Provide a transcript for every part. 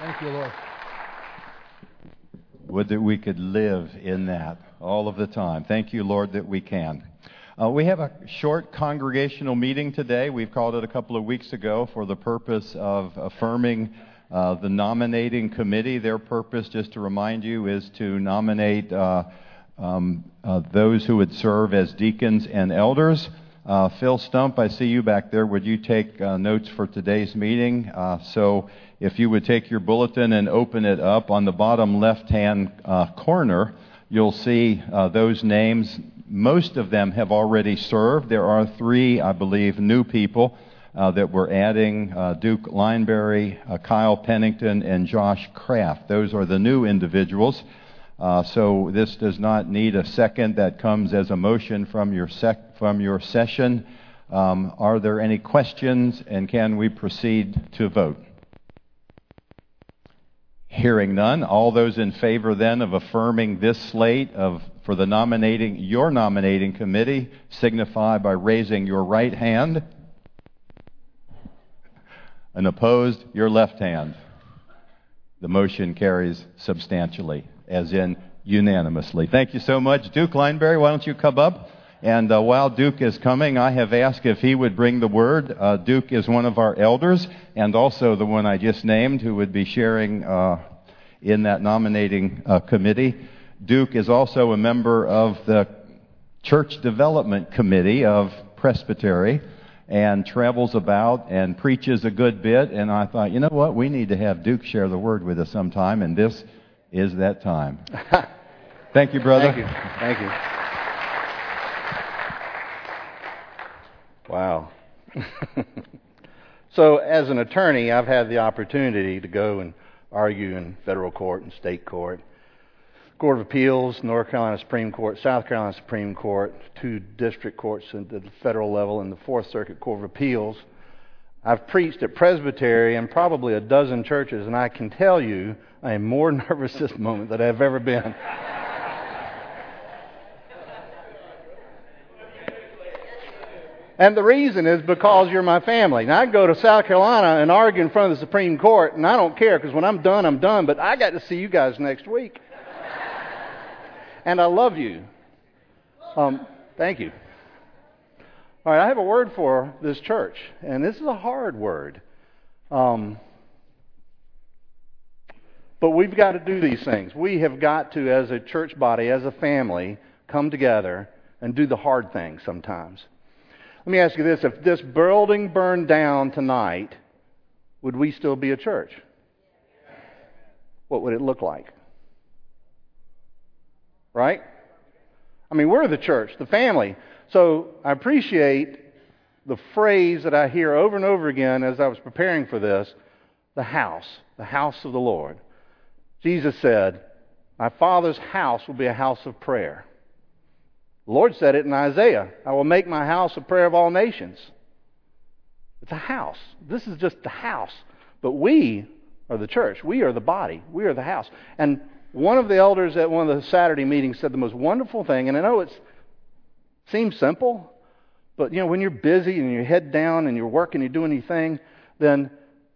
Thank you, Lord. Would that we could live in that all of the time. Thank you, Lord, that we can. Uh, we have a short congregational meeting today. We've called it a couple of weeks ago for the purpose of affirming uh, the nominating committee. Their purpose, just to remind you, is to nominate uh, um, uh, those who would serve as deacons and elders. Uh, Phil Stump, I see you back there. Would you take uh, notes for today's meeting? Uh, so if you would take your bulletin and open it up on the bottom left hand uh, corner, you'll see uh, those names. Most of them have already served. There are three, I believe, new people uh, that we're adding Duke Lineberry, Kyle Pennington, and Josh Kraft. Those are the new individuals. So this does not need a second. That comes as a motion from your, sec- from your session. Um, are there any questions, and can we proceed to vote? Hearing none, all those in favor then of affirming this slate of for the nominating your nominating committee signify by raising your right hand and opposed your left hand. The motion carries substantially, as in unanimously. Thank you so much. Duke Lineberry, why don't you come up? And uh, while Duke is coming, I have asked if he would bring the word. Uh, Duke is one of our elders and also the one I just named who would be sharing uh, in that nominating uh, committee. Duke is also a member of the Church Development Committee of Presbytery and travels about and preaches a good bit. And I thought, you know what? We need to have Duke share the word with us sometime, and this is that time. Thank you, brother. Thank you. Thank you. Wow. so, as an attorney, I've had the opportunity to go and argue in federal court and state court, Court of Appeals, North Carolina Supreme Court, South Carolina Supreme Court, two district courts at the federal level, and the Fourth Circuit Court of Appeals. I've preached at Presbytery and probably a dozen churches, and I can tell you I am more nervous this moment than I've ever been. And the reason is because you're my family. Now, I go to South Carolina and argue in front of the Supreme Court, and I don't care because when I'm done, I'm done. But I got to see you guys next week. and I love you. Um, thank you. All right, I have a word for this church, and this is a hard word. Um, but we've got to do these things. We have got to, as a church body, as a family, come together and do the hard things sometimes. Let me ask you this if this building burned down tonight, would we still be a church? What would it look like? Right? I mean, we're the church, the family. So I appreciate the phrase that I hear over and over again as I was preparing for this the house, the house of the Lord. Jesus said, My Father's house will be a house of prayer. The Lord said it in Isaiah I will make my house a prayer of all nations. It's a house. This is just the house. But we are the church. We are the body. We are the house. And one of the elders at one of the Saturday meetings said the most wonderful thing, and I know it seems simple, but you know, when you're busy and your head down and you're working, you're doing anything, then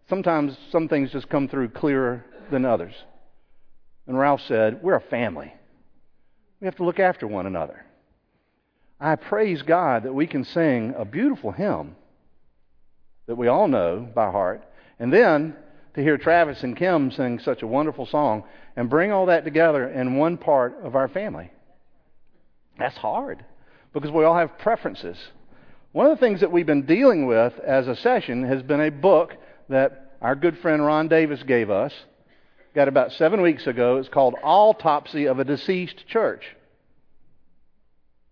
sometimes some things just come through clearer than others. And Ralph said, We're a family. We have to look after one another. I praise God that we can sing a beautiful hymn that we all know by heart, and then to hear Travis and Kim sing such a wonderful song and bring all that together in one part of our family. That's hard because we all have preferences. One of the things that we've been dealing with as a session has been a book that our good friend Ron Davis gave us. Got about seven weeks ago. It's called Autopsy of a Deceased Church.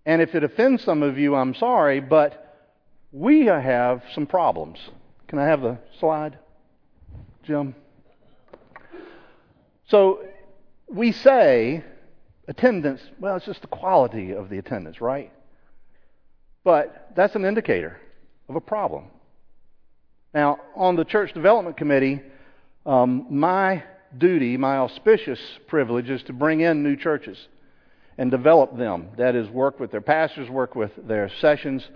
And if it offends some of you, I'm sorry, but we have some problems. Can I have the slide, Jim? So we say attendance, well, it's just the quality of the attendance, right? But that's an indicator of a problem. Now, on the church development committee, um, my duty, my auspicious privilege is to bring in new churches and develop them. That is, work with their pastors, work with their sessions.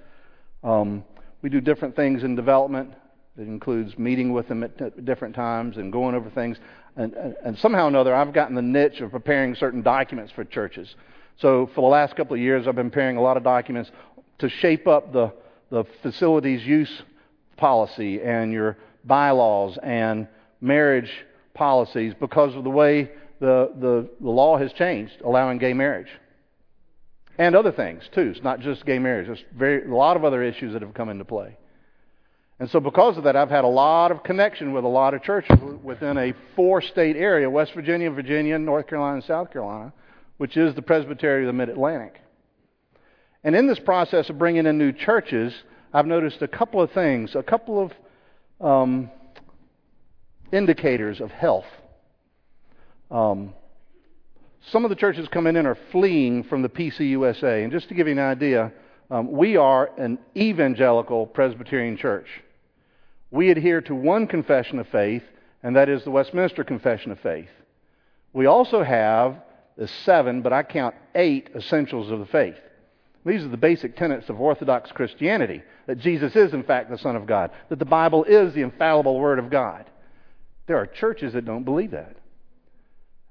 Um, we do different things in development. It includes meeting with them at t- different times and going over things. And, and, and somehow or another, I've gotten the niche of preparing certain documents for churches. So for the last couple of years, I've been preparing a lot of documents to shape up the, the facilities use policy and your bylaws and marriage policies because of the way the, the, the law has changed, allowing gay marriage. And other things, too. It's not just gay marriage. There's very, a lot of other issues that have come into play. And so, because of that, I've had a lot of connection with a lot of churches within a four state area West Virginia, Virginia, North Carolina, and South Carolina, which is the Presbytery of the Mid Atlantic. And in this process of bringing in new churches, I've noticed a couple of things, a couple of um, indicators of health. Um, some of the churches coming in are fleeing from the PCUSA. And just to give you an idea, um, we are an evangelical Presbyterian church. We adhere to one confession of faith, and that is the Westminster Confession of Faith. We also have the seven, but I count eight essentials of the faith. These are the basic tenets of Orthodox Christianity that Jesus is, in fact, the Son of God, that the Bible is the infallible Word of God. There are churches that don't believe that.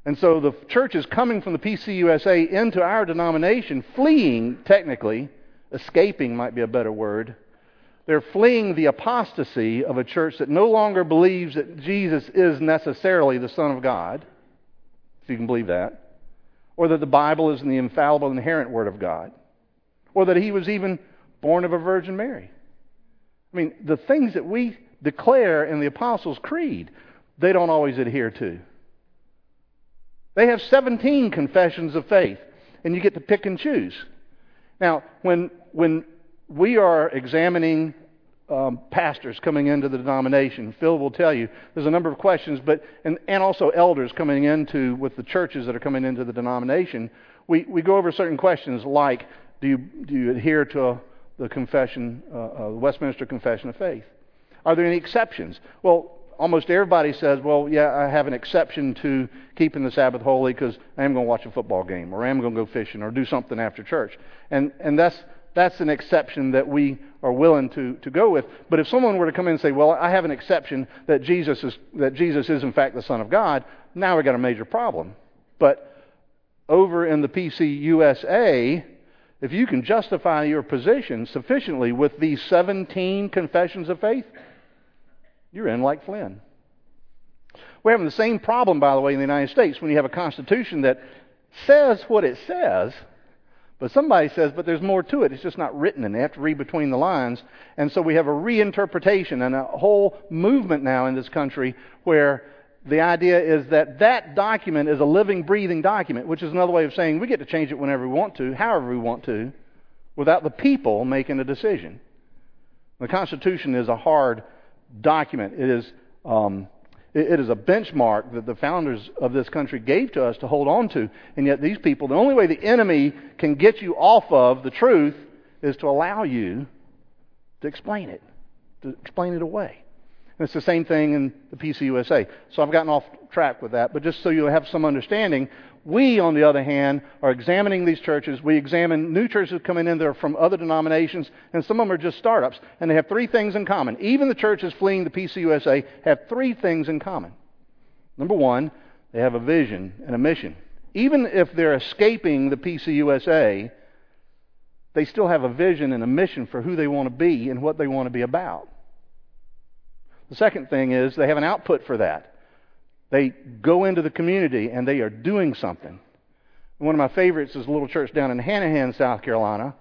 And so the churches coming from the PCUSA into our denomination, fleeing, technically, escaping might be a better word, they're fleeing the apostasy of a church that no longer believes that Jesus is necessarily the Son of God, if you can believe that, or that the Bible is the infallible, inherent Word of God, or that he was even born of a Virgin Mary. I mean, the things that we declare in the Apostles' Creed, they don't always adhere to. They have 17 confessions of faith, and you get to pick and choose. Now, when, when we are examining um, pastors coming into the denomination, Phil will tell you there's a number of questions, but and, and also elders coming into with the churches that are coming into the denomination. We, we go over certain questions like do you, do you adhere to the confession, uh, uh, Westminster Confession of Faith? Are there any exceptions? Well, almost everybody says, well, yeah, I have an exception to keeping the Sabbath holy because I am going to watch a football game or I am going to go fishing or do something after church. And, and that's, that's an exception that we are willing to, to go with. But if someone were to come in and say, well, I have an exception that Jesus is, that Jesus is in fact the Son of God, now we've got a major problem. But over in the PCUSA, if you can justify your position sufficiently with these 17 confessions of faith, you're in like Flynn. We're having the same problem, by the way, in the United States when you have a constitution that says what it says, but somebody says, but there's more to it. It's just not written, and they have to read between the lines. And so we have a reinterpretation and a whole movement now in this country where the idea is that that document is a living, breathing document, which is another way of saying we get to change it whenever we want to, however we want to, without the people making a decision. The Constitution is a hard document. It is, um, it, it is a benchmark that the founders of this country gave to us to hold on to. And yet, these people, the only way the enemy can get you off of the truth is to allow you to explain it, to explain it away. And it's the same thing in the PCUSA. So I've gotten off track with that, but just so you have some understanding, we, on the other hand, are examining these churches. We examine new churches coming in that are from other denominations, and some of them are just startups. And they have three things in common. Even the churches fleeing the PCUSA have three things in common. Number one, they have a vision and a mission. Even if they're escaping the PCUSA, they still have a vision and a mission for who they want to be and what they want to be about. The second thing is they have an output for that. They go into the community and they are doing something. One of my favorites is a little church down in Hanahan, South Carolina,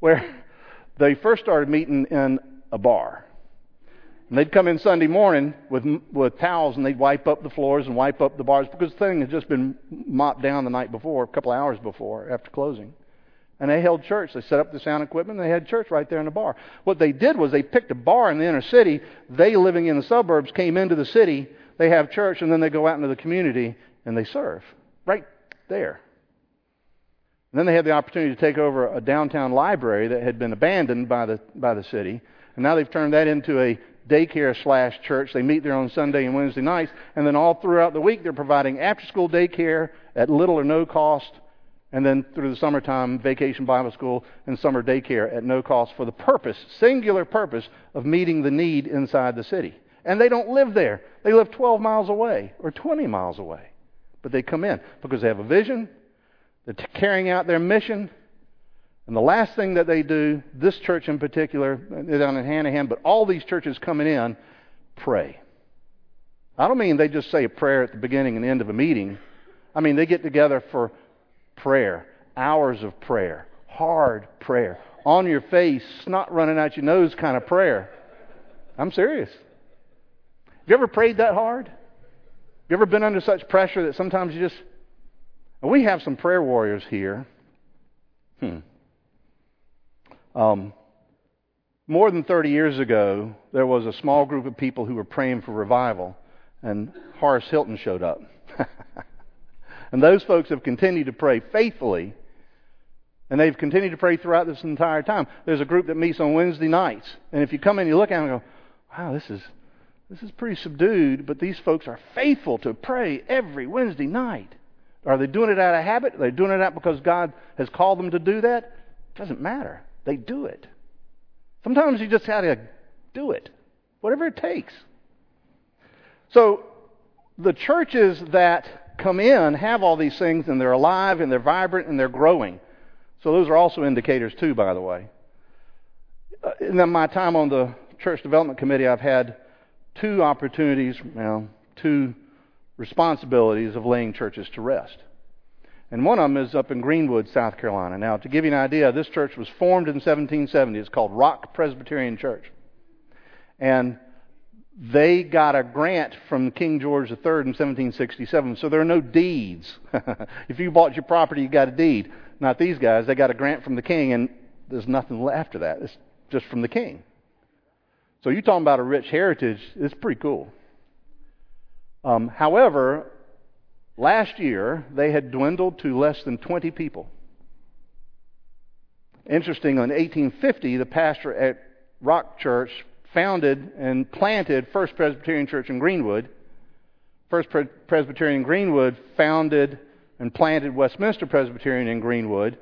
where they first started meeting in a bar. And they'd come in Sunday morning with with towels and they'd wipe up the floors and wipe up the bars because the thing had just been mopped down the night before, a couple of hours before, after closing. And they held church. They set up the sound equipment. And they had church right there in the bar. What they did was they picked a bar in the inner city. They, living in the suburbs, came into the city. They have church, and then they go out into the community and they serve right there. And then they had the opportunity to take over a downtown library that had been abandoned by the by the city, and now they've turned that into a daycare slash church. They meet there on Sunday and Wednesday nights, and then all throughout the week they're providing after school daycare at little or no cost And then through the summertime, vacation Bible school and summer daycare at no cost for the purpose, singular purpose, of meeting the need inside the city. And they don't live there. They live 12 miles away or 20 miles away. But they come in because they have a vision, they're carrying out their mission. And the last thing that they do, this church in particular, down in Hanahan, but all these churches coming in, pray. I don't mean they just say a prayer at the beginning and end of a meeting. I mean they get together for prayer, hours of prayer, hard prayer, on your face, snot running out your nose kind of prayer. I'm serious. Have you ever prayed that hard? Have you ever been under such pressure that sometimes you just. We have some prayer warriors here. Hmm. Um, more than 30 years ago, there was a small group of people who were praying for revival, and Horace Hilton showed up. and those folks have continued to pray faithfully, and they've continued to pray throughout this entire time. There's a group that meets on Wednesday nights, and if you come in, you look at them and go, wow, this is, this is pretty subdued, but these folks are faithful to pray every Wednesday night. Are they doing it out of habit? Are they doing it out because God has called them to do that? It doesn't matter. They do it. Sometimes you just got to do it, whatever it takes. So the churches that come in have all these things and they're alive and they're vibrant and they're growing. So those are also indicators too, by the way. Uh, in my time on the church development committee, I've had two opportunities, well, two responsibilities of laying churches to rest. And one of them is up in Greenwood, South Carolina. Now, to give you an idea, this church was formed in 1770. It's called Rock Presbyterian Church. And they got a grant from King George III in 1767, so there are no deeds. if you bought your property, you got a deed. Not these guys. They got a grant from the king, and there's nothing after that. It's just from the king. So you're talking about a rich heritage. It's pretty cool. Um, however, last year they had dwindled to less than 20 people. Interesting, in 1850, the pastor at Rock Church founded and planted First Presbyterian Church in Greenwood. First Presbyterian Greenwood founded and planted Westminster Presbyterian in Greenwood.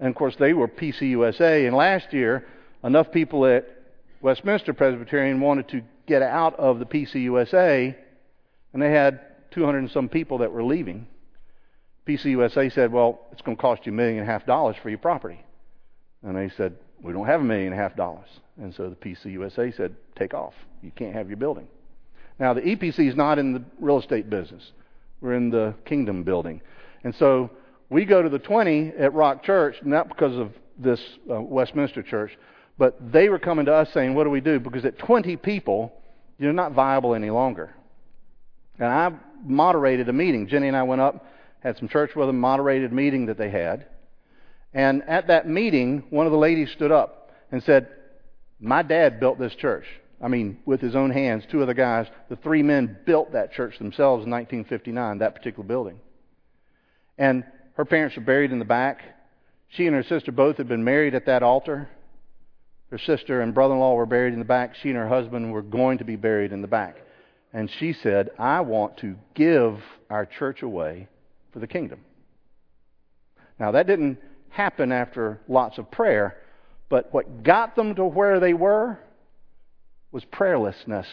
And of course, they were PCUSA. And last year, enough people at Westminster Presbyterian wanted to get out of the PCUSA, and they had 200 and some people that were leaving. PCUSA said, Well, it's going to cost you a million and a half dollars for your property. And they said, We don't have a million and a half dollars. And so the PCUSA said, take off. You can't have your building. Now, the EPC is not in the real estate business. We're in the kingdom building. And so we go to the 20 at Rock Church, not because of this uh, Westminster church, but they were coming to us saying, what do we do? Because at 20 people, you're not viable any longer. And I moderated a meeting. Jenny and I went up, had some church with them, moderated a meeting that they had. And at that meeting, one of the ladies stood up and said, my dad built this church. I mean, with his own hands, two other guys, the three men built that church themselves in 1959, that particular building. And her parents are buried in the back. She and her sister both had been married at that altar. Her sister and brother in law were buried in the back. She and her husband were going to be buried in the back. And she said, I want to give our church away for the kingdom. Now, that didn't happen after lots of prayer. But what got them to where they were was prayerlessness.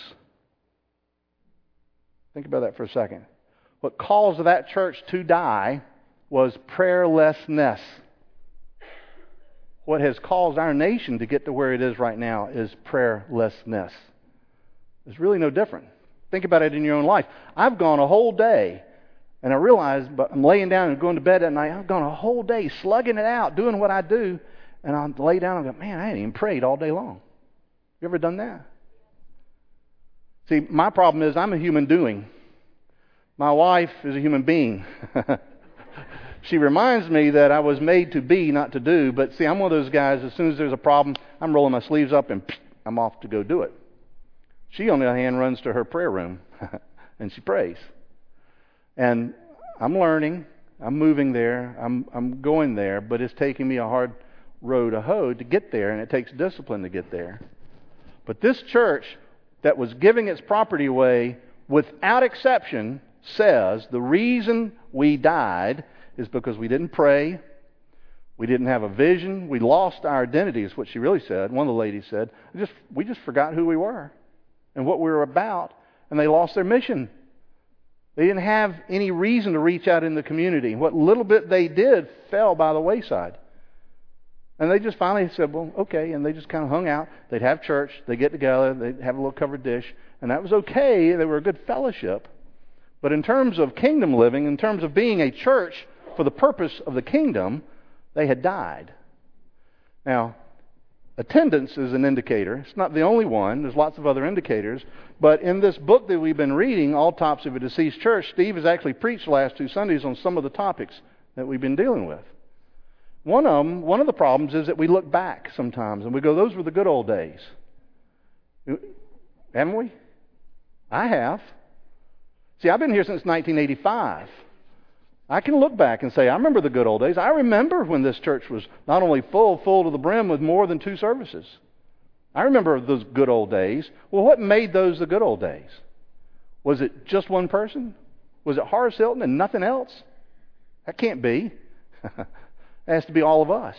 Think about that for a second. What caused that church to die was prayerlessness. What has caused our nation to get to where it is right now is prayerlessness. It's really no different. Think about it in your own life. I've gone a whole day, and I realize, but I'm laying down and going to bed at night. I've gone a whole day slugging it out, doing what I do, and I'll lay down and go, man, I ain't even prayed all day long. You ever done that? See, my problem is I'm a human doing. My wife is a human being. she reminds me that I was made to be, not to do. But see, I'm one of those guys, as soon as there's a problem, I'm rolling my sleeves up and I'm off to go do it. She, on the other hand, runs to her prayer room and she prays. And I'm learning. I'm moving there. I'm, I'm going there, but it's taking me a hard road, to hoe to get there, and it takes discipline to get there. But this church that was giving its property away without exception says the reason we died is because we didn't pray, We didn't have a vision. We lost our identity, is what she really said. One of the ladies said, just, We just forgot who we were and what we were about, and they lost their mission. They didn't have any reason to reach out in the community. What little bit they did fell by the wayside. And they just finally said, well, okay. And they just kind of hung out. They'd have church. They'd get together. They'd have a little covered dish. And that was okay. They were a good fellowship. But in terms of kingdom living, in terms of being a church for the purpose of the kingdom, they had died. Now, attendance is an indicator. It's not the only one. There's lots of other indicators. But in this book that we've been reading, Autopsy of a Deceased Church, Steve has actually preached last two Sundays on some of the topics that we've been dealing with. One of them, one of the problems is that we look back sometimes and we go, those were the good old days. Uh, haven't we? I have. See, I've been here since 1985. I can look back and say, I remember the good old days. I remember when this church was not only full, full to the brim with more than two services. I remember those good old days. Well, what made those the good old days? Was it just one person? Was it Horace Hilton and nothing else? That can't be. it has to be all of us.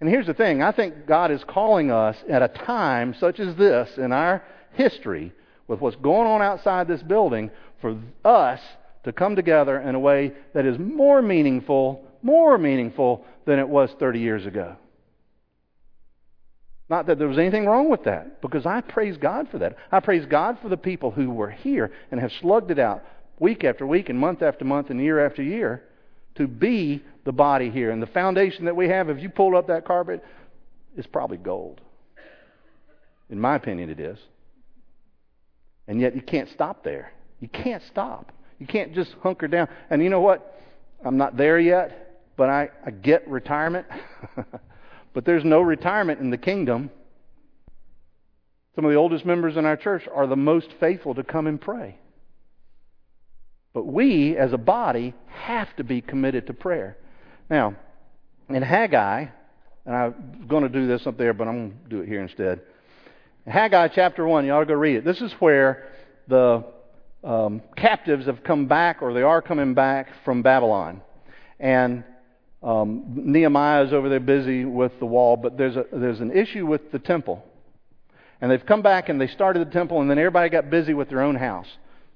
And here's the thing I think God is calling us at a time such as this in our history, with what's going on outside this building, for us to come together in a way that is more meaningful, more meaningful than it was 30 years ago. Not that there was anything wrong with that, because I praise God for that. I praise God for the people who were here and have slugged it out week after week and month after month and year after year to be the body here. And the foundation that we have, if you pull up that carpet, is probably gold. In my opinion, it is. And yet you can't stop there. You can't stop. You can't just hunker down. And you know what? I'm not there yet, but I, I get retirement. But there's no retirement in the kingdom. Some of the oldest members in our church are the most faithful to come and pray. But we, as a body, have to be committed to prayer. Now, in Haggai, and I'm going to do this up there, but I'm going to do it here instead. Haggai chapter 1, you ought to go read it. This is where the um, captives have come back, or they are coming back from Babylon. And um, Nehemiah is over there busy with the wall, but there's, a, there's an issue with the temple. And they've come back and they started the temple, and then everybody got busy with their own house.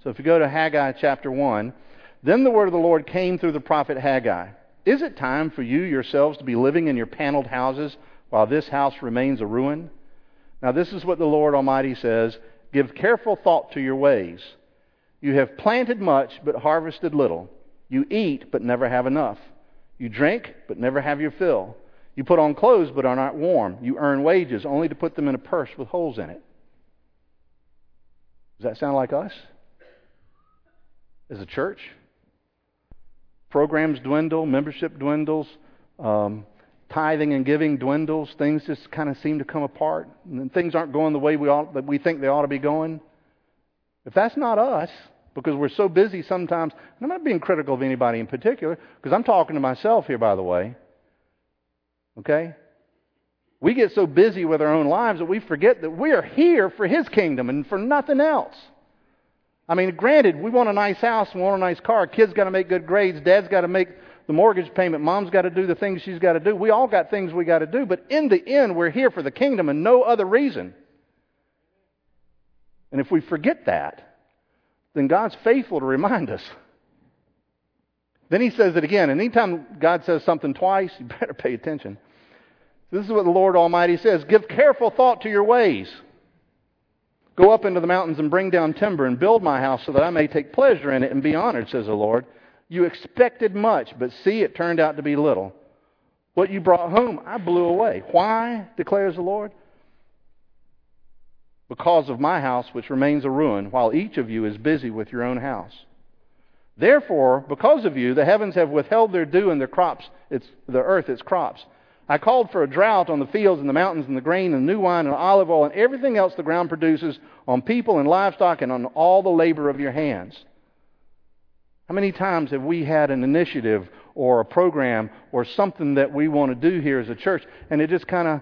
So if you go to Haggai chapter 1, then the word of the Lord came through the prophet Haggai. Is it time for you yourselves to be living in your paneled houses while this house remains a ruin? Now, this is what the Lord Almighty says Give careful thought to your ways. You have planted much, but harvested little. You eat, but never have enough. You drink, but never have your fill. You put on clothes, but are not warm. You earn wages, only to put them in a purse with holes in it. Does that sound like us? As a church? Programs dwindle, membership dwindles, um, tithing and giving dwindles. Things just kind of seem to come apart, and things aren't going the way we ought, that we think they ought to be going. If that's not us, because we're so busy sometimes. And I'm not being critical of anybody in particular because I'm talking to myself here, by the way. Okay? We get so busy with our own lives that we forget that we are here for His kingdom and for nothing else. I mean, granted, we want a nice house and want a nice car. Kids got to make good grades. Dad's got to make the mortgage payment. Mom's got to do the things she's got to do. We all got things we got to do. But in the end, we're here for the kingdom and no other reason. And if we forget that, then God's faithful to remind us. Then he says it again. And anytime God says something twice, you better pay attention. This is what the Lord Almighty says Give careful thought to your ways. Go up into the mountains and bring down timber and build my house so that I may take pleasure in it and be honored, says the Lord. You expected much, but see, it turned out to be little. What you brought home, I blew away. Why, declares the Lord? Because of my house, which remains a ruin, while each of you is busy with your own house. Therefore, because of you, the heavens have withheld their dew and their crops, its, the earth its crops. I called for a drought on the fields and the mountains and the grain and new wine and olive oil and everything else the ground produces on people and livestock and on all the labor of your hands. How many times have we had an initiative or a program or something that we want to do here as a church and it just kind of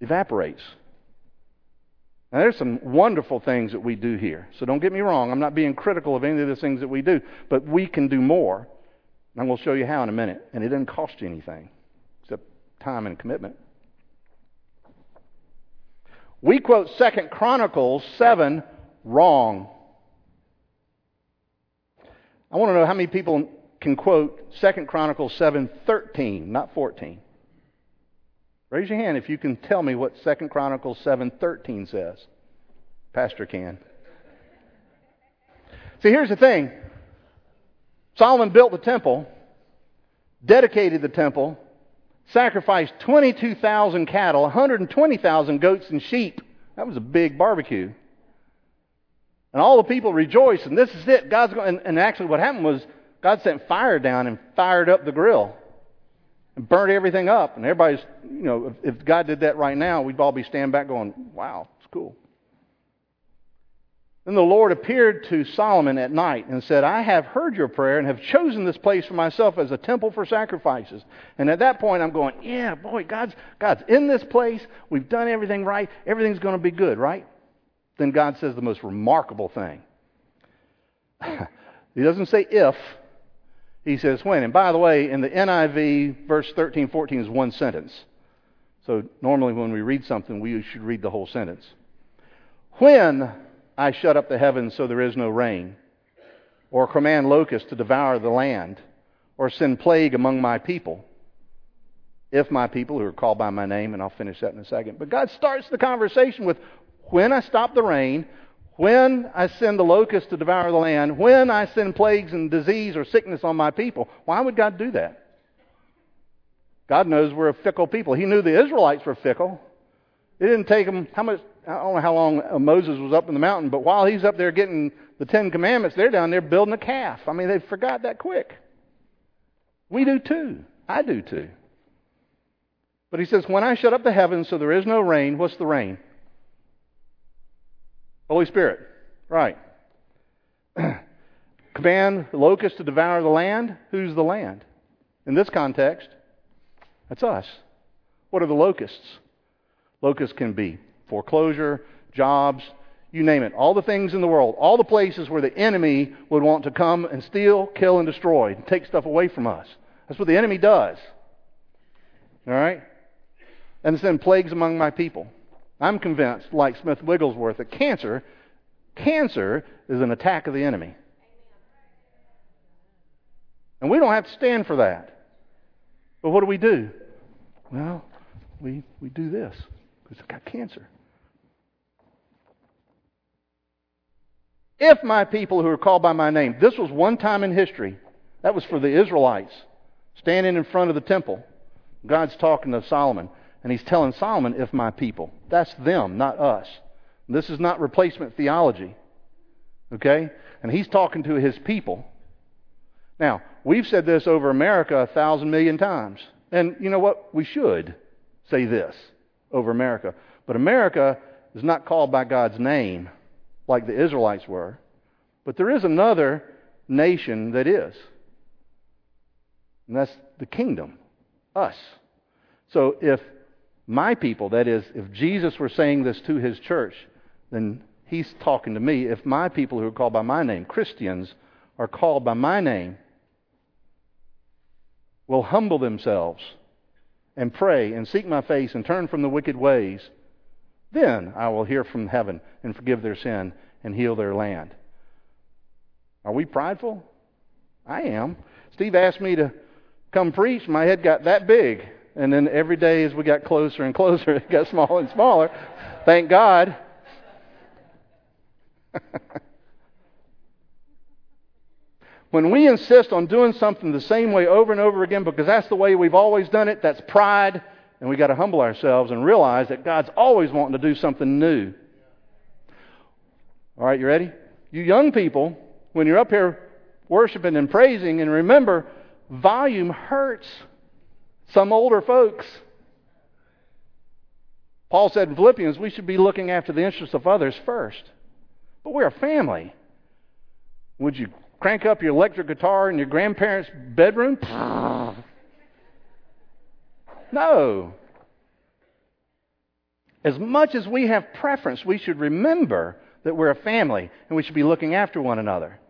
evaporates? Now, there's some wonderful things that we do here. So don't get me wrong. I'm not being critical of any of the things that we do, but we can do more. And I'm going to show you how in a minute. And it doesn't cost you anything except time and commitment. We quote Second Chronicles 7 wrong. I want to know how many people can quote Second Chronicles 7:13, not 14. Raise your hand if you can tell me what Second Chronicles 7:13 says. Pastor can. See, here's the thing. Solomon built the temple, dedicated the temple, sacrificed 22,000 cattle, 120,000 goats and sheep. That was a big barbecue. And all the people rejoiced, and this is it. God's going, and, and actually, what happened was God sent fire down and fired up the grill and burnt everything up. And everybody's, you know, if, if God did that right now, we'd all be standing back going, "Wow, it's cool." Then the Lord appeared to Solomon at night and said, I have heard your prayer and have chosen this place for myself as a temple for sacrifices. And at that point, I'm going, yeah, boy, God's, God's in this place. We've done everything right. Everything's going to be good, right? Then God says the most remarkable thing. he doesn't say if, he says when. And by the way, in the NIV, verse 13, 14 is one sentence. So normally when we read something, we should read the whole sentence. When I shut up the heavens so there is no rain, or command locusts to devour the land, or send plague among my people. If my people who are called by my name, and I'll finish that in a second. But God starts the conversation with when I stop the rain, when I send the locusts to devour the land, when I send plagues and disease or sickness on my people. Why would God do that? God knows we're a fickle people. He knew the Israelites were fickle. It didn't take them how much I don't know how long uh, Moses was up in the mountain, but while he's up there getting the Ten Commandments, they're down there building a calf. I mean, they forgot that quick. We do too. I do too. But he says, When I shut up the heavens so there is no rain, what's the rain? Holy Spirit. Right. Command locusts to devour the land. Who's the land? In this context, that's us. What are the locusts? Locusts can be foreclosure, jobs, you name it. All the things in the world, all the places where the enemy would want to come and steal, kill, and destroy, and take stuff away from us. That's what the enemy does. All right? And send plagues among my people. I'm convinced, like Smith Wigglesworth, that cancer, cancer is an attack of the enemy. And we don't have to stand for that. But what do we do? Well, we, we do this because I've got cancer. If my people who are called by my name, this was one time in history. That was for the Israelites standing in front of the temple. God's talking to Solomon, and he's telling Solomon, if my people. That's them, not us. This is not replacement theology. Okay? And he's talking to his people. Now, we've said this over America a thousand million times. And you know what? We should say this over America. But America is not called by God's name like the Israelites were. But there is another nation that is. And that's the kingdom, us. So if my people, that is, if Jesus were saying this to his church, then he's talking to me. If my people who are called by my name, Christians, are called by my name, will humble themselves and pray and seek my face and turn from the wicked ways, then I will hear from heaven and forgive their sin and heal their land. Are we prideful? I am. Steve asked me to come preach. My head got that big. And then every day as we got closer and closer, it got smaller and smaller. Thank God. When we insist on doing something the same way over and over again because that's the way we've always done it, that's pride, and we've got to humble ourselves and realize that God's always wanting to do something new. All right, you ready? You young people, when you're up here worshiping and praising, and remember, volume hurts some older folks. Paul said in Philippians, we should be looking after the interests of others first. But we're a family. Would you crank up your electric guitar in your grandparents' bedroom? No. As much as we have preference, we should remember that we're a family and we should be looking after one another.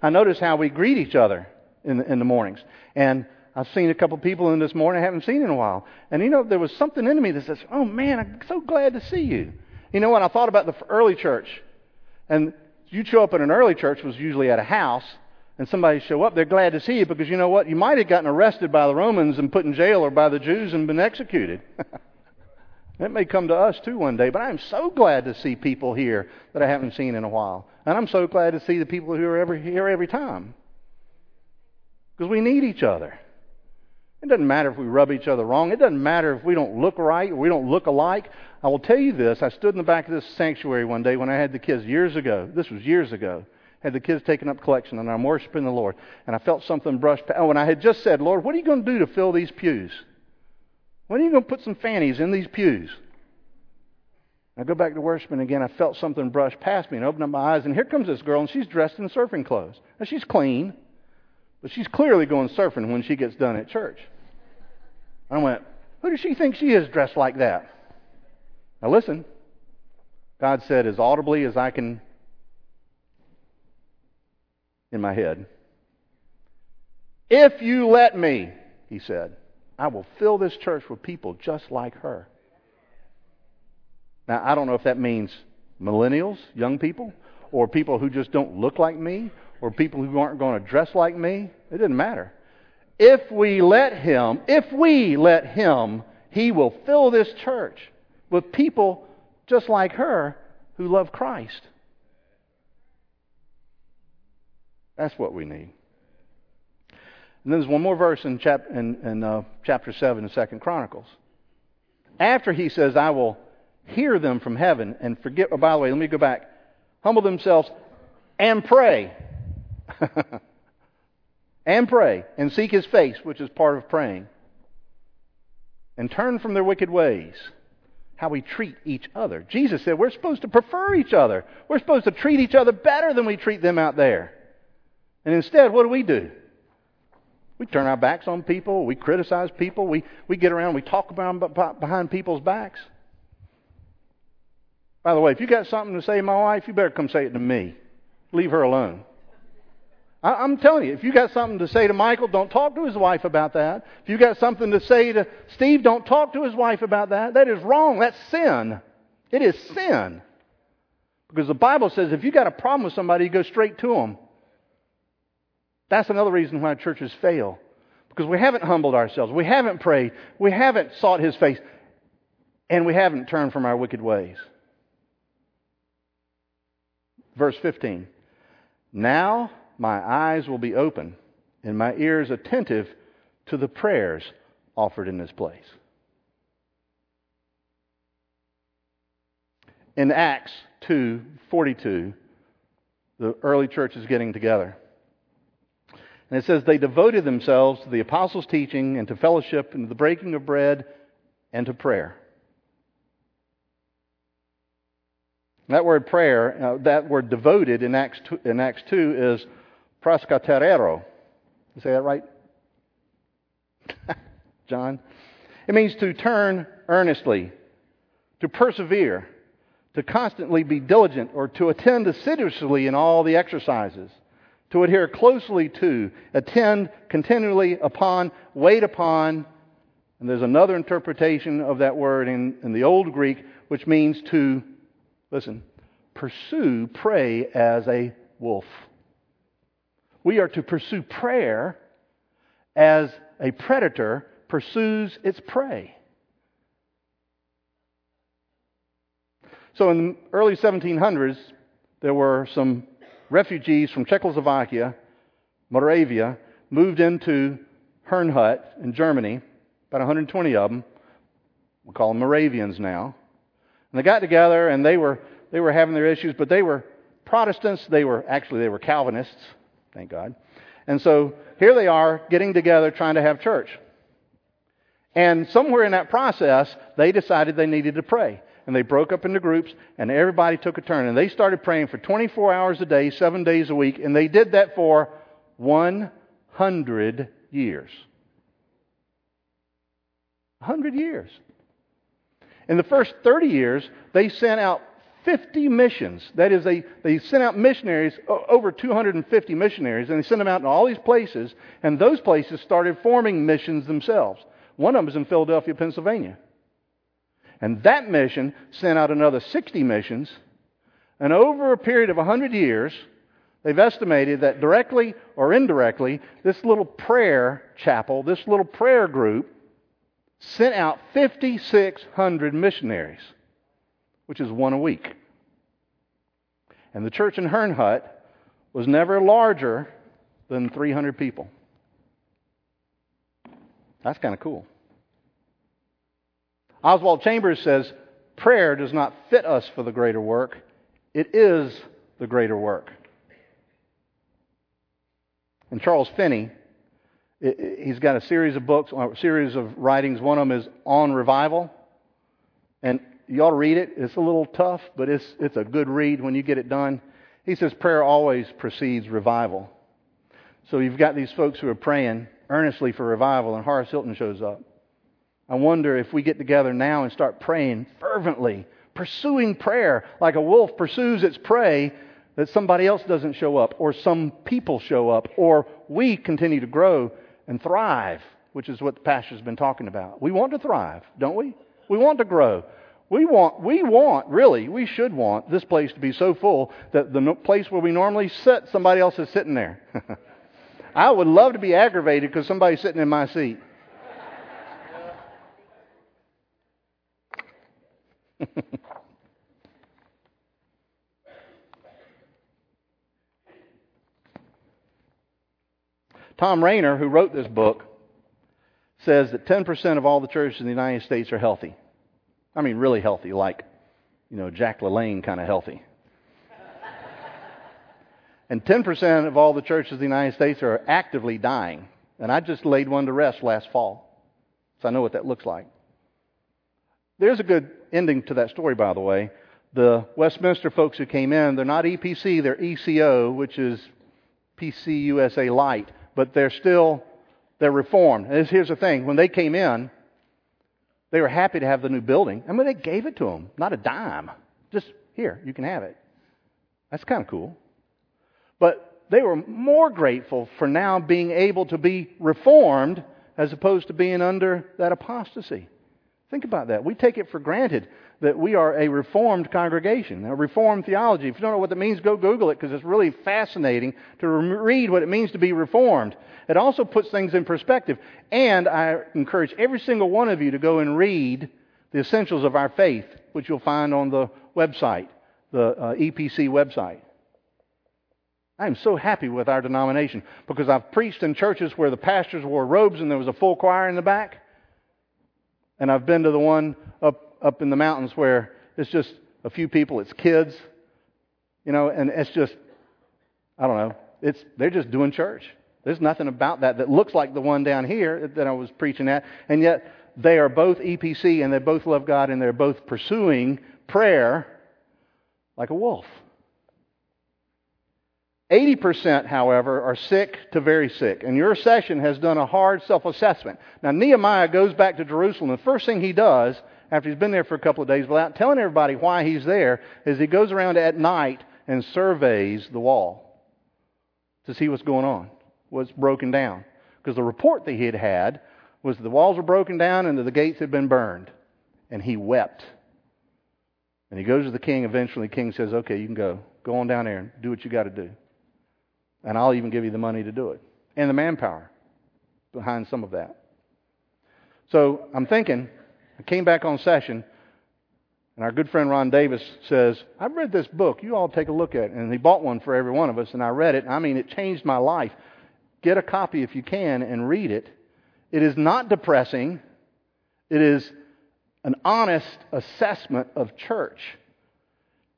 I notice how we greet each other. in the, in the mornings. And I've seen a couple people in this morning I haven't seen in a while. And you know, there was something in me that says, oh man, I'm so glad to see you. You know what? I thought about the early church. And you'd show up at an early church was usually at a house and somebody show up, they're glad to see you because you know what? You might have gotten arrested by the Romans and put in jail or by the Jews and been executed. It may come to us too one day, but I'm so glad to see people here that I haven't seen in a while. And I'm so glad to see the people who are ever here every time. Because we need each other. It doesn't matter if we rub each other wrong. It doesn't matter if we don't look right or we don't look alike. I will tell you this. I stood in the back of this sanctuary one day when I had the kids years ago. This was years ago. Had the kids taking up collection and I'm worshiping the Lord. And I felt something brush past. Oh, and I had just said, Lord, what are you going to do to fill these pews? When are you going to put some fannies in these pews? I go back to worshiping again. I felt something brush past me and opened up my eyes. And here comes this girl, and she's dressed in surfing clothes. Now, she's clean, but she's clearly going surfing when she gets done at church. I went, Who does she think she is dressed like that? Now, listen. God said as audibly as I can in my head, If you let me, he said. I will fill this church with people just like her. Now, I don't know if that means millennials, young people, or people who just don't look like me, or people who aren't going to dress like me. It doesn't matter. If we let Him, if we let Him, He will fill this church with people just like her who love Christ. That's what we need. And then there's one more verse in, chap- in, in uh, chapter 7 of Second Chronicles. After he says, I will hear them from heaven and forget. Oh, by the way, let me go back. Humble themselves and pray. and pray and seek his face, which is part of praying. And turn from their wicked ways. How we treat each other. Jesus said we're supposed to prefer each other. We're supposed to treat each other better than we treat them out there. And instead, what do we do? We turn our backs on people. We criticize people. We, we get around. We talk about behind people's backs. By the way, if you got something to say to my wife, you better come say it to me. Leave her alone. I, I'm telling you, if you got something to say to Michael, don't talk to his wife about that. If you got something to say to Steve, don't talk to his wife about that. That is wrong. That's sin. It is sin. Because the Bible says if you got a problem with somebody, you go straight to them. That's another reason why churches fail. Because we haven't humbled ourselves. We haven't prayed. We haven't sought His face. And we haven't turned from our wicked ways. Verse 15. Now my eyes will be open and my ears attentive to the prayers offered in this place. In Acts 2:42, the early church is getting together. And it says, They devoted themselves to the apostles' teaching and to fellowship and to the breaking of bread and to prayer. That word prayer, uh, that word devoted in Acts 2, in Acts 2 is praskaterero. You say that right? John? It means to turn earnestly, to persevere, to constantly be diligent, or to attend assiduously in all the exercises to adhere closely to, attend continually upon, wait upon. And there's another interpretation of that word in, in the Old Greek, which means to, listen, pursue prey as a wolf. We are to pursue prayer as a predator pursues its prey. So in the early 1700s, there were some refugees from Czechoslovakia, Moravia, moved into Herrnhut in Germany, about 120 of them. We call them Moravians now. And they got together and they were, they were having their issues, but they were Protestants. They were, actually, they were Calvinists, thank God. And so here they are getting together trying to have church. And somewhere in that process, they decided they needed to pray and they broke up into groups, and everybody took a turn. And they started praying for 24 hours a day, seven days a week, and they did that for 100 years. 100 years. In the first 30 years, they sent out 50 missions. That is, they, they sent out missionaries, over 250 missionaries, and they sent them out in all these places, and those places started forming missions themselves. One of them is in Philadelphia, Pennsylvania. And that mission sent out another 60 missions, and over a period of 100 years, they've estimated that directly or indirectly, this little prayer chapel, this little prayer group, sent out 5,600 missionaries which is one a week. And the church in Herrnhut was never larger than 300 people. That's kind of cool. Oswald Chambers says prayer does not fit us for the greater work, it is the greater work. And Charles Finney, he's got a series of books, a series of writings. One of them is on revival. And you ought to read it. It's a little tough, but it's, it's a good read when you get it done. He says prayer always precedes revival. So you've got these folks who are praying earnestly for revival, and Horace Hilton shows up. I wonder if we get together now and start praying fervently, pursuing prayer like a wolf pursues its prey, that somebody else doesn't show up, or some people show up, or we continue to grow and thrive, which is what the pastor's been talking about. We want to thrive, don't we? We want to grow. We want, we want, really, we should want this place to be so full that the place where we normally sit, somebody else is sitting there. I would love to be aggravated because somebody's sitting in my seat. Thom Rainer, who wrote this book, says that 10% of all the churches in the United States are healthy. I mean, really healthy, like, you know, Jack LaLanne kind of healthy. and 10% of all the churches in the United States are actively dying. And I just laid one to rest last fall. So I know what that looks like. There's a good ending to that story, by the way. The Westminster folks who came in, they're not EPC, they're ECO, which is PCUSA Light, but they're still, they're reformed. And here's the thing when they came in, they were happy to have the new building. I mean, they gave it to them, not a dime. Just here, you can have it. That's kind of cool. But they were more grateful for now being able to be reformed as opposed to being under that apostasy. Think about that. We take it for granted that we are a reformed congregation, a reformed theology. If you don't know what that means, go Google it because it's really fascinating to read what it means to be reformed. It also puts things in perspective. And I encourage every single one of you to go and read the essentials of our faith, which you'll find on the website, the uh, EPC website. I am so happy with our denomination because I've preached in churches where the pastors wore robes and there was a full choir in the back. And I've been to the one up, up in the mountains where it's just a few people, it's kids, you know, and it's just, I don't know, it's, they're just doing church. There's nothing about that that looks like the one down here that I was preaching at. And yet, they are both EPC and they both love God and they're both pursuing prayer like a wolf. 80%, however, are sick to very sick. And your session has done a hard self assessment. Now, Nehemiah goes back to Jerusalem. The first thing he does, after he's been there for a couple of days, without telling everybody why he's there, is he goes around at night and surveys the wall to see what's going on was broken down. Because the report that he had had was the walls were broken down and the gates had been burned. And he wept. And he goes to the king. Eventually, the king says, Okay, you can go. Go on down there and do what you got to do. And I'll even give you the money to do it. And the manpower behind some of that. So I'm thinking, I came back on session, and our good friend Ron Davis says, I've read this book. You all take a look at it. And he bought one for every one of us, and I read it. I mean, it changed my life. Get a copy if you can and read it. It is not depressing, it is an honest assessment of church.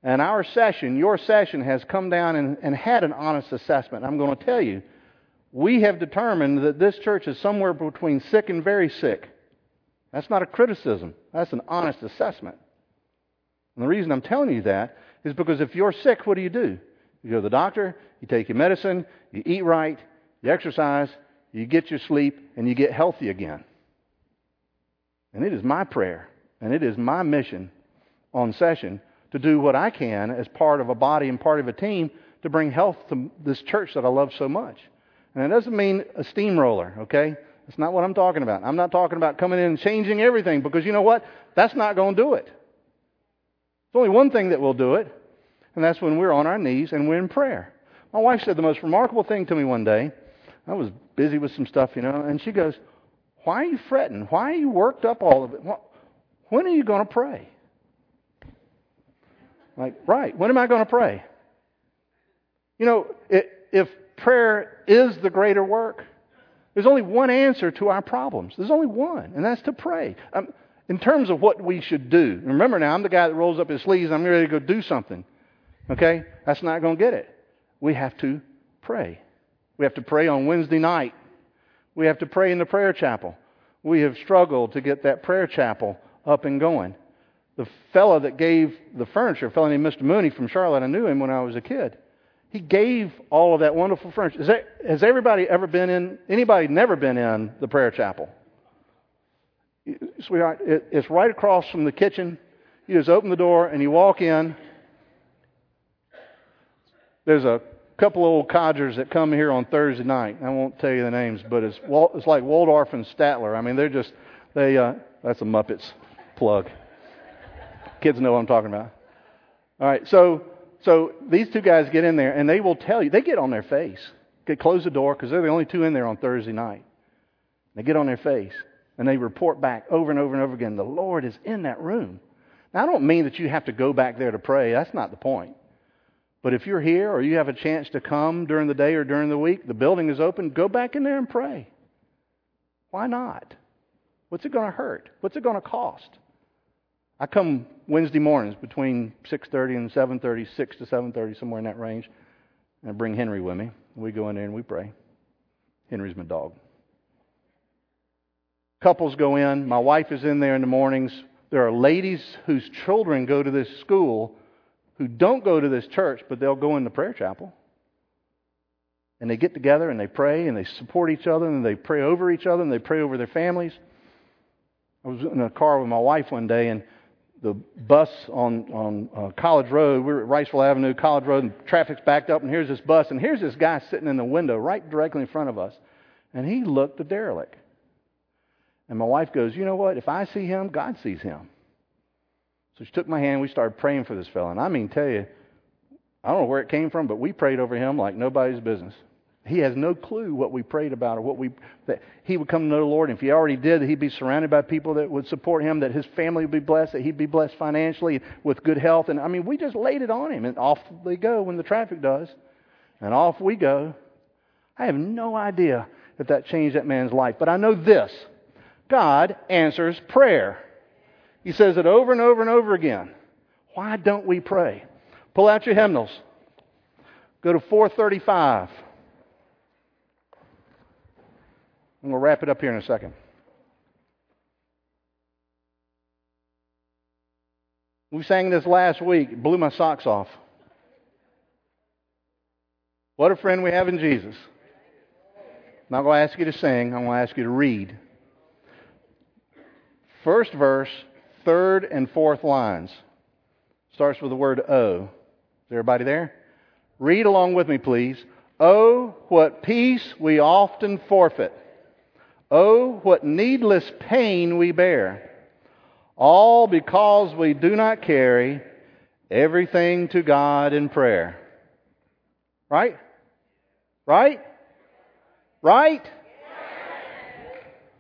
And our session, your session, has come down and, and had an honest assessment. I'm going to tell you, we have determined that this church is somewhere between sick and very sick. That's not a criticism, that's an honest assessment. And the reason I'm telling you that is because if you're sick, what do you do? You go to the doctor, you take your medicine, you eat right, you exercise, you get your sleep, and you get healthy again. And it is my prayer, and it is my mission on session to do what I can as part of a body and part of a team to bring health to this church that I love so much. And it doesn't mean a steamroller, okay? That's not what I'm talking about. I'm not talking about coming in and changing everything because you know what? That's not going to do it. There's only one thing that will do it, and that's when we're on our knees and we're in prayer. My wife said the most remarkable thing to me one day. I was busy with some stuff, you know, and she goes, Why are you fretting? Why are you worked up all of it? When are you going to pray? Like, right, when am I going to pray? You know, if prayer is the greater work, there's only one answer to our problems. There's only one, and that's to pray. Um, in terms of what we should do, remember now, I'm the guy that rolls up his sleeves. I'm ready to go do something. Okay? That's not going to get it. We have to pray. We have to pray on Wednesday night. We have to pray in the prayer chapel. We have struggled to get that prayer chapel up and going. The fellow that gave the furniture, a fellow named Mr. Mooney from Charlotte, I knew him when I was a kid. He gave all of that wonderful furniture. That, has everybody ever been in, anybody never been in the prayer chapel? Sweetheart, it, it's right across from the kitchen. You just open the door and you walk in. There's a couple of old codgers that come here on Thursday night. I won't tell you the names, but it's it's like Waldorf and Statler. I mean, they're just they. Uh, that's a Muppets plug. Kids know what I'm talking about. All right, so so these two guys get in there and they will tell you. They get on their face. They close the door because they're the only two in there on Thursday night. They get on their face and they report back over and over and over again. The Lord is in that room. Now, I don't mean that you have to go back there to pray. That's not the point. But if you're here or you have a chance to come during the day or during the week, the building is open, go back in there and pray. Why not? What's it going to hurt? What's it going to cost? I come Wednesday mornings between 6:30 and 7:30, 6 to 7:30, somewhere in that range, and I bring Henry with me. We go in there and we pray. Henry's my dog. Couples go in. My wife is in there in the mornings. There are ladies whose children go to this school who don't go to this church, but they'll go in the prayer chapel. And they get together and they pray and they support each other and they pray over each other and they pray over their families. I was in a car with my wife one day and the bus on on uh, College Road. We were at Riceville Avenue, College Road, and traffic's backed up. And here's this bus, and here's this guy sitting in the window, right directly in front of us, and he looked a derelict. And my wife goes, "You know what? If I see him, God sees him." So she took my hand. We started praying for this fellow, and I mean, tell you, I don't know where it came from, but we prayed over him like nobody's business. He has no clue what we prayed about or what we that he would come to know the Lord. And if he already did, he'd be surrounded by people that would support him, that his family would be blessed, that he'd be blessed financially with good health. And I mean, we just laid it on him, and off they go when the traffic does, and off we go. I have no idea if that changed that man's life, but I know this: God answers prayer. He says it over and over and over again. Why don't we pray? Pull out your hymnals. Go to 435. And we'll wrap it up here in a second. We sang this last week. Blew my socks off. What a friend we have in Jesus. I'm not going to ask you to sing. I'm going to ask you to read. First verse, third and fourth lines. Starts with the word O. Is everybody there? Read along with me, please. Oh, what peace we often forfeit Oh, what needless pain we bear, all because we do not carry everything to God in prayer. Right? Right? Right?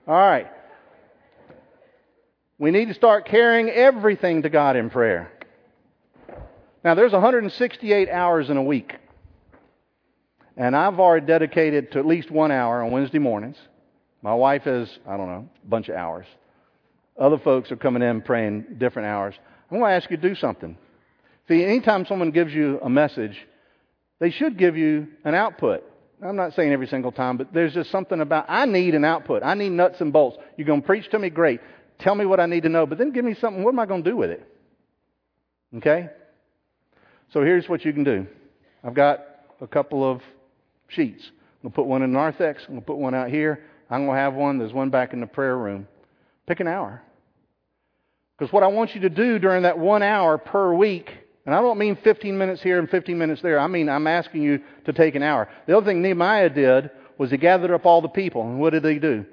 All right. We need to start carrying everything to God in prayer. Now, there's 168 hours in a week. And I've already dedicated to at least one hour on Wednesday mornings. My wife has, I don't know, a bunch of hours. Other folks are coming in praying different hours. I'm going to ask you to do something. See, anytime someone gives you a message, they should give you an output. I'm not saying every single time, but there's just something about, I need an output. I need nuts and bolts. You're going to preach to me? Great. Tell me what I need to know, but then give me something. What am I going to do with it? Okay? So here's what you can do. I've got a couple of sheets. I'm going to put one in narthex. I'm going to put one out here. I'm going to have one. There's one back in the prayer room. Pick an hour. Because what I want you to do during that one hour per week, and I don't mean 15 minutes here and 15 minutes there, I mean I'm asking you to take an hour. The other thing Nehemiah did was he gathered up all the people, and what did they do?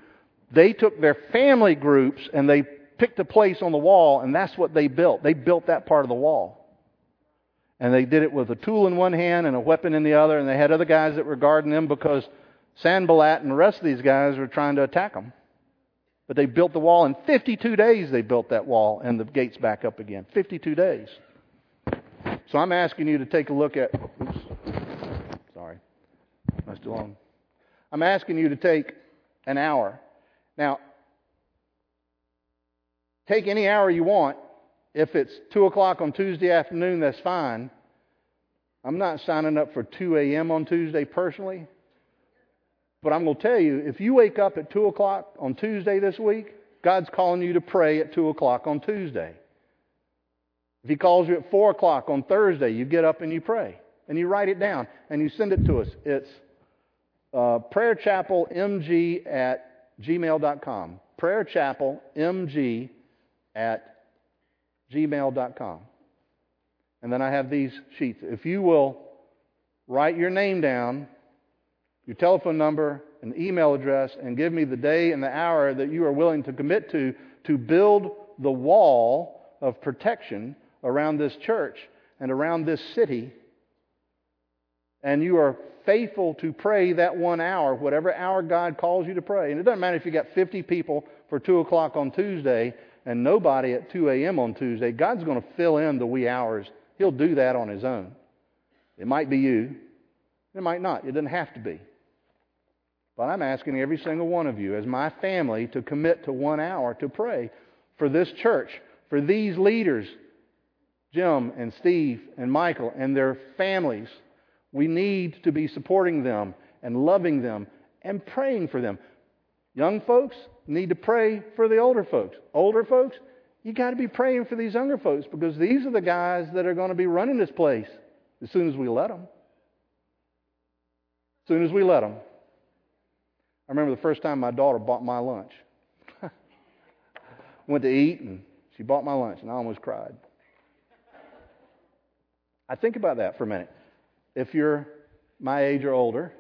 They took their family groups and they picked a place on the wall, and that's what they built. They built that part of the wall. And they did it with a tool in one hand and a weapon in the other, and they had other guys that were guarding them because Sanballat and the rest of these guys were trying to attack them. But they built the wall. In 52 days, they built that wall and the gates back up again. 52 days. So I'm asking you to take a look at. Oops, sorry. That's too long. I'm asking you to take an hour. Now, take any hour you want. If it's 2 o'clock on Tuesday afternoon, that's fine. I'm not signing up for 2 a.m. on Tuesday personally. But I'm going to tell you, if you wake up at 2 o'clock on Tuesday this week, God's calling you to pray at 2 o'clock on Tuesday. If He calls you at 4 o'clock on Thursday, you get up and you pray. And you write it down and you send it to us. It's uh, prayerchapelmg at gmail.com. Prayerchapelmg at gmail.com. And then I have these sheets. If you will write your name down your telephone number and email address and give me the day and the hour that you are willing to commit to to build the wall of protection around this church and around this city. And you are faithful to pray that one hour, whatever hour God calls you to pray. And it doesn't matter if you got 50 people for 2 o'clock on Tuesday and nobody at 2 a.m. on Tuesday. God's going to fill in the wee hours. He'll do that on His own. It might be you. It might not. It doesn't have to be. But I'm asking every single one of you, as my family, to commit to one hour to pray for this church, for these leaders, Jim and Steve and Michael and their families. We need to be supporting them and loving them and praying for them. Young folks need to pray for the older folks. Older folks, you got to be praying for these younger folks because these are the guys that are going to be running this place as soon as we let them. As soon as we let them. I remember the first time my daughter bought my lunch. Went to eat and she bought my lunch and I almost cried. I think about that for a minute. If you're my age or older,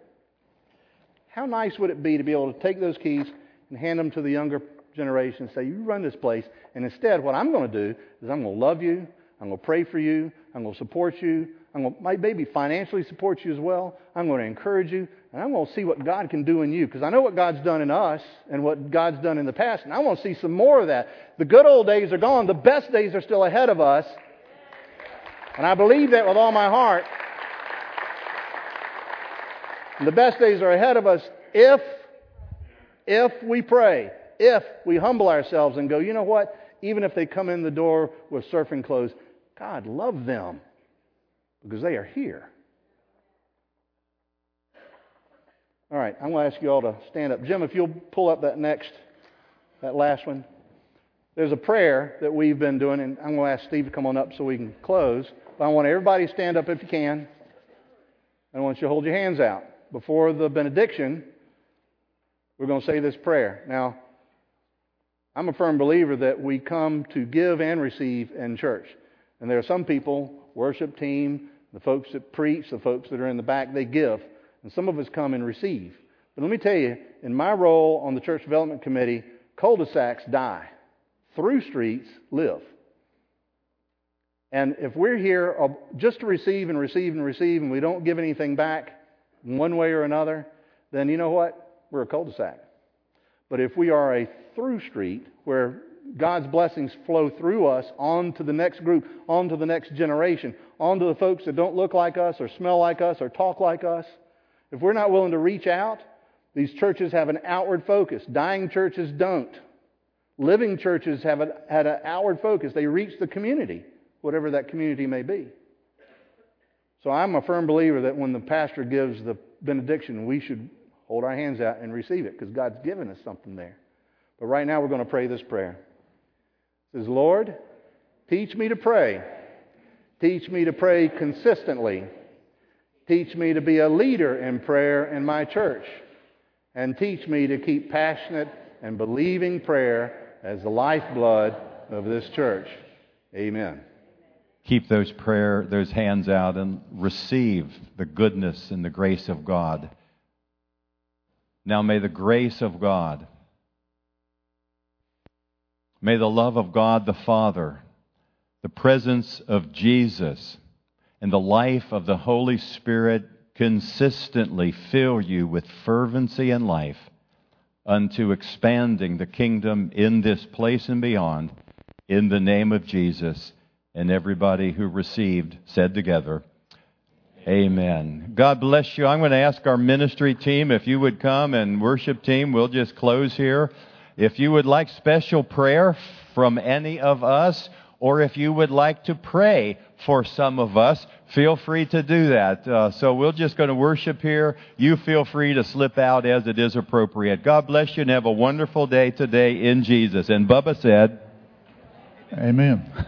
how nice would it be to be able to take those keys and hand them to the younger generation and say, You run this place. And instead, what I'm going to do is I'm going to love you, I'm going to pray for you, I'm going to support you, I'm going to maybe financially support you as well. I'm going to encourage you, and I'm going to see what God can do in you because I know what God's done in us and what God's done in the past, and I want to see some more of that. The good old days are gone. The best days are still ahead of us. And I believe that with all my heart. And the best days are ahead of us if, if we pray, if we humble ourselves and go, you know what? Even if they come in the door with surfing clothes, God, love them because they are here. All right, I'm going to ask you all to stand up. Jim, if you'll pull up that next, that last one. There's a prayer that we've been doing, and I'm going to ask Steve to come on up so we can close. But I want everybody to stand up if you can. I want you to hold your hands out. Before the benediction, we're going to say this prayer. Now, I'm a firm believer that we come to give and receive in church. And there are some people, worship team, the folks that preach, the folks that are in the back, they give. And some of us come and receive. But let me tell you, in my role on the church development committee, cul-de-sacs die. Through streets live. And if we're here uh, just to receive and receive and receive and we don't give anything back one way or another, then you know what? We're a cul-de-sac. But if we are a through street where God's blessings flow through us on to the next group, on to the next generation, on to the folks that don't look like us or smell like us or talk like us. If we're not willing to reach out, these churches have an outward focus. Dying churches don't. Living churches have a, had an outward focus. They reach the community, whatever that community may be. So I'm a firm believer that when the pastor gives the benediction, we should hold our hands out and receive it because God's given us something there. But right now we're going to pray this prayer says, Lord, teach me to pray. Teach me to pray consistently. Teach me to be a leader in prayer in my church. And teach me to keep passionate and believing prayer as the lifeblood of this church. Amen. Keep those prayer, those hands out and receive the goodness and the grace of God. Now may the grace of God, may the love of God the Father, the presence of Jesus, and the life of the Holy Spirit consistently fill you with fervency and life unto expanding the kingdom in this place and beyond. In the name of Jesus. And everybody who received said together, Amen. God bless you. I'm going to ask our ministry team if you would come and worship team. We'll just close here. If you would like special prayer from any of us, or if you would like to pray for some of us, feel free to do that. Uh, so we're just going to worship here. You feel free to slip out as it is appropriate. God bless you and have a wonderful day today in Jesus. And Bubba said, Amen.